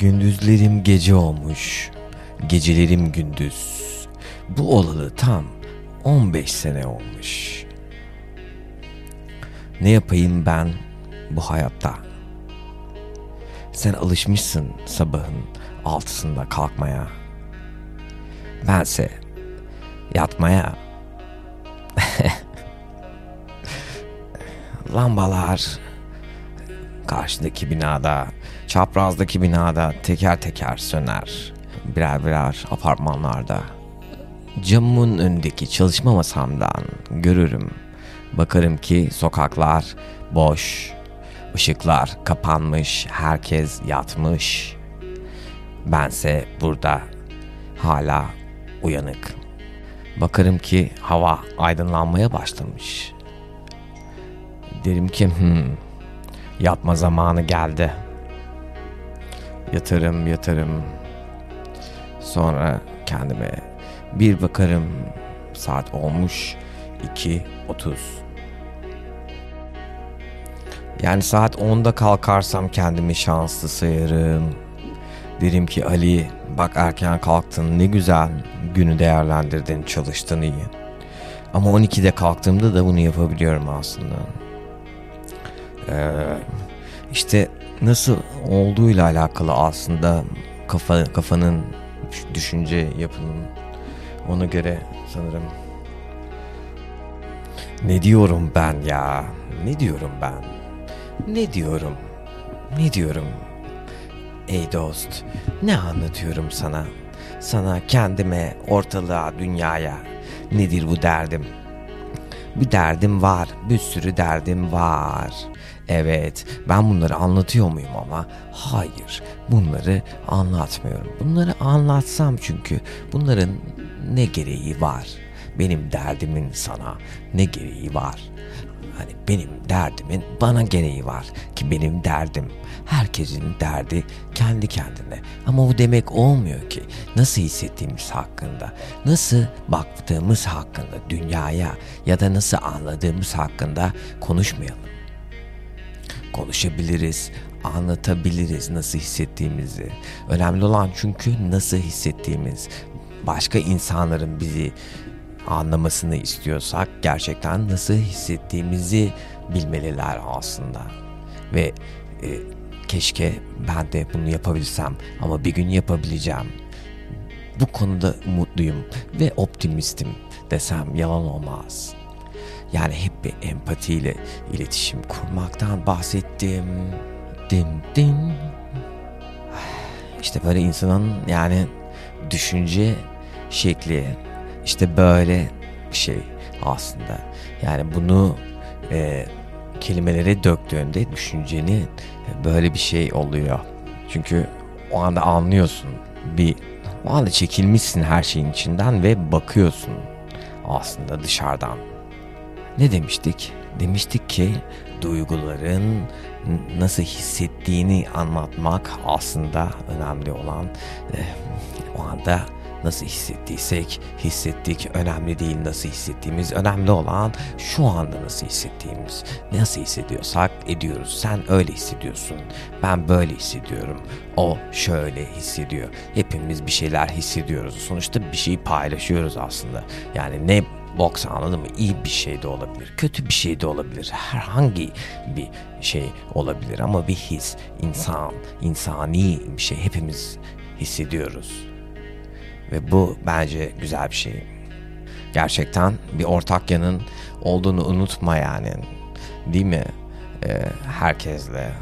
Gündüzlerim gece olmuş, gecelerim gündüz. Bu olalı tam 15 sene olmuş. Ne yapayım ben bu hayatta? Sen alışmışsın sabahın altısında kalkmaya. Bense yatmaya. Lambalar karşıdaki binada, çaprazdaki binada teker teker söner. Birer birer apartmanlarda. Camımın önündeki çalışma masamdan görürüm. Bakarım ki sokaklar boş, ışıklar kapanmış, herkes yatmış. Bense burada hala uyanık. Bakarım ki hava aydınlanmaya başlamış. Derim ki hmm, yatma zamanı geldi. Yatarım yatarım. Sonra kendime bir bakarım saat olmuş 2.30. Yani saat 10'da kalkarsam kendimi şanslı sayarım. Derim ki Ali bak erken kalktın ne güzel günü değerlendirdin çalıştın iyi. Ama 12'de kalktığımda da bunu yapabiliyorum aslında. Ee, işte nasıl olduğuyla alakalı aslında kafa, kafanın düşünce yapının ona göre sanırım. Ne diyorum ben ya? Ne diyorum ben? Ne diyorum? Ne diyorum? Ey dost, ne anlatıyorum sana? Sana, kendime, ortalığa, dünyaya. Nedir bu derdim? Bir derdim var, bir sürü derdim var. Evet, ben bunları anlatıyor muyum ama hayır, bunları anlatmıyorum. Bunları anlatsam çünkü bunların ne gereği var? Benim derdimin sana ne gereği var? Hani benim derdimin bana gereği var ki benim derdim herkesin derdi kendi kendine. Ama bu demek olmuyor ki nasıl hissettiğimiz hakkında, nasıl baktığımız hakkında dünyaya ya da nasıl anladığımız hakkında konuşmayalım. Konuşabiliriz, anlatabiliriz nasıl hissettiğimizi. Önemli olan çünkü nasıl hissettiğimiz. Başka insanların bizi anlamasını istiyorsak gerçekten nasıl hissettiğimizi bilmeliler aslında. Ve e, keşke ben de bunu yapabilsem ama bir gün yapabileceğim. Bu konuda mutluyum ve optimistim desem yalan olmaz. Yani hep bir empatiyle iletişim kurmaktan bahsettim. Dim dim. İşte böyle insanın yani düşünce şekli işte böyle bir şey aslında. Yani bunu e, kelimelere döktüğünde düşünceni böyle bir şey oluyor. Çünkü o anda anlıyorsun bir o anda çekilmişsin her şeyin içinden ve bakıyorsun aslında dışarıdan. Ne demiştik? Demiştik ki duyguların nasıl hissettiğini anlatmak aslında önemli olan o anda nasıl hissettiysek hissettik. Önemli değil nasıl hissettiğimiz önemli olan şu anda nasıl hissettiğimiz. Nasıl hissediyorsak ediyoruz. Sen öyle hissediyorsun ben böyle hissediyorum o şöyle hissediyor. Hepimiz bir şeyler hissediyoruz. Sonuçta bir şeyi paylaşıyoruz aslında. Yani ne boks anladın mı? İyi bir şey de olabilir, kötü bir şey de olabilir. Herhangi bir şey olabilir ama bir his, insan, insani bir şey hepimiz hissediyoruz. Ve bu bence güzel bir şey. Gerçekten bir ortak yanın olduğunu unutma yani. Değil mi? Ee, herkesle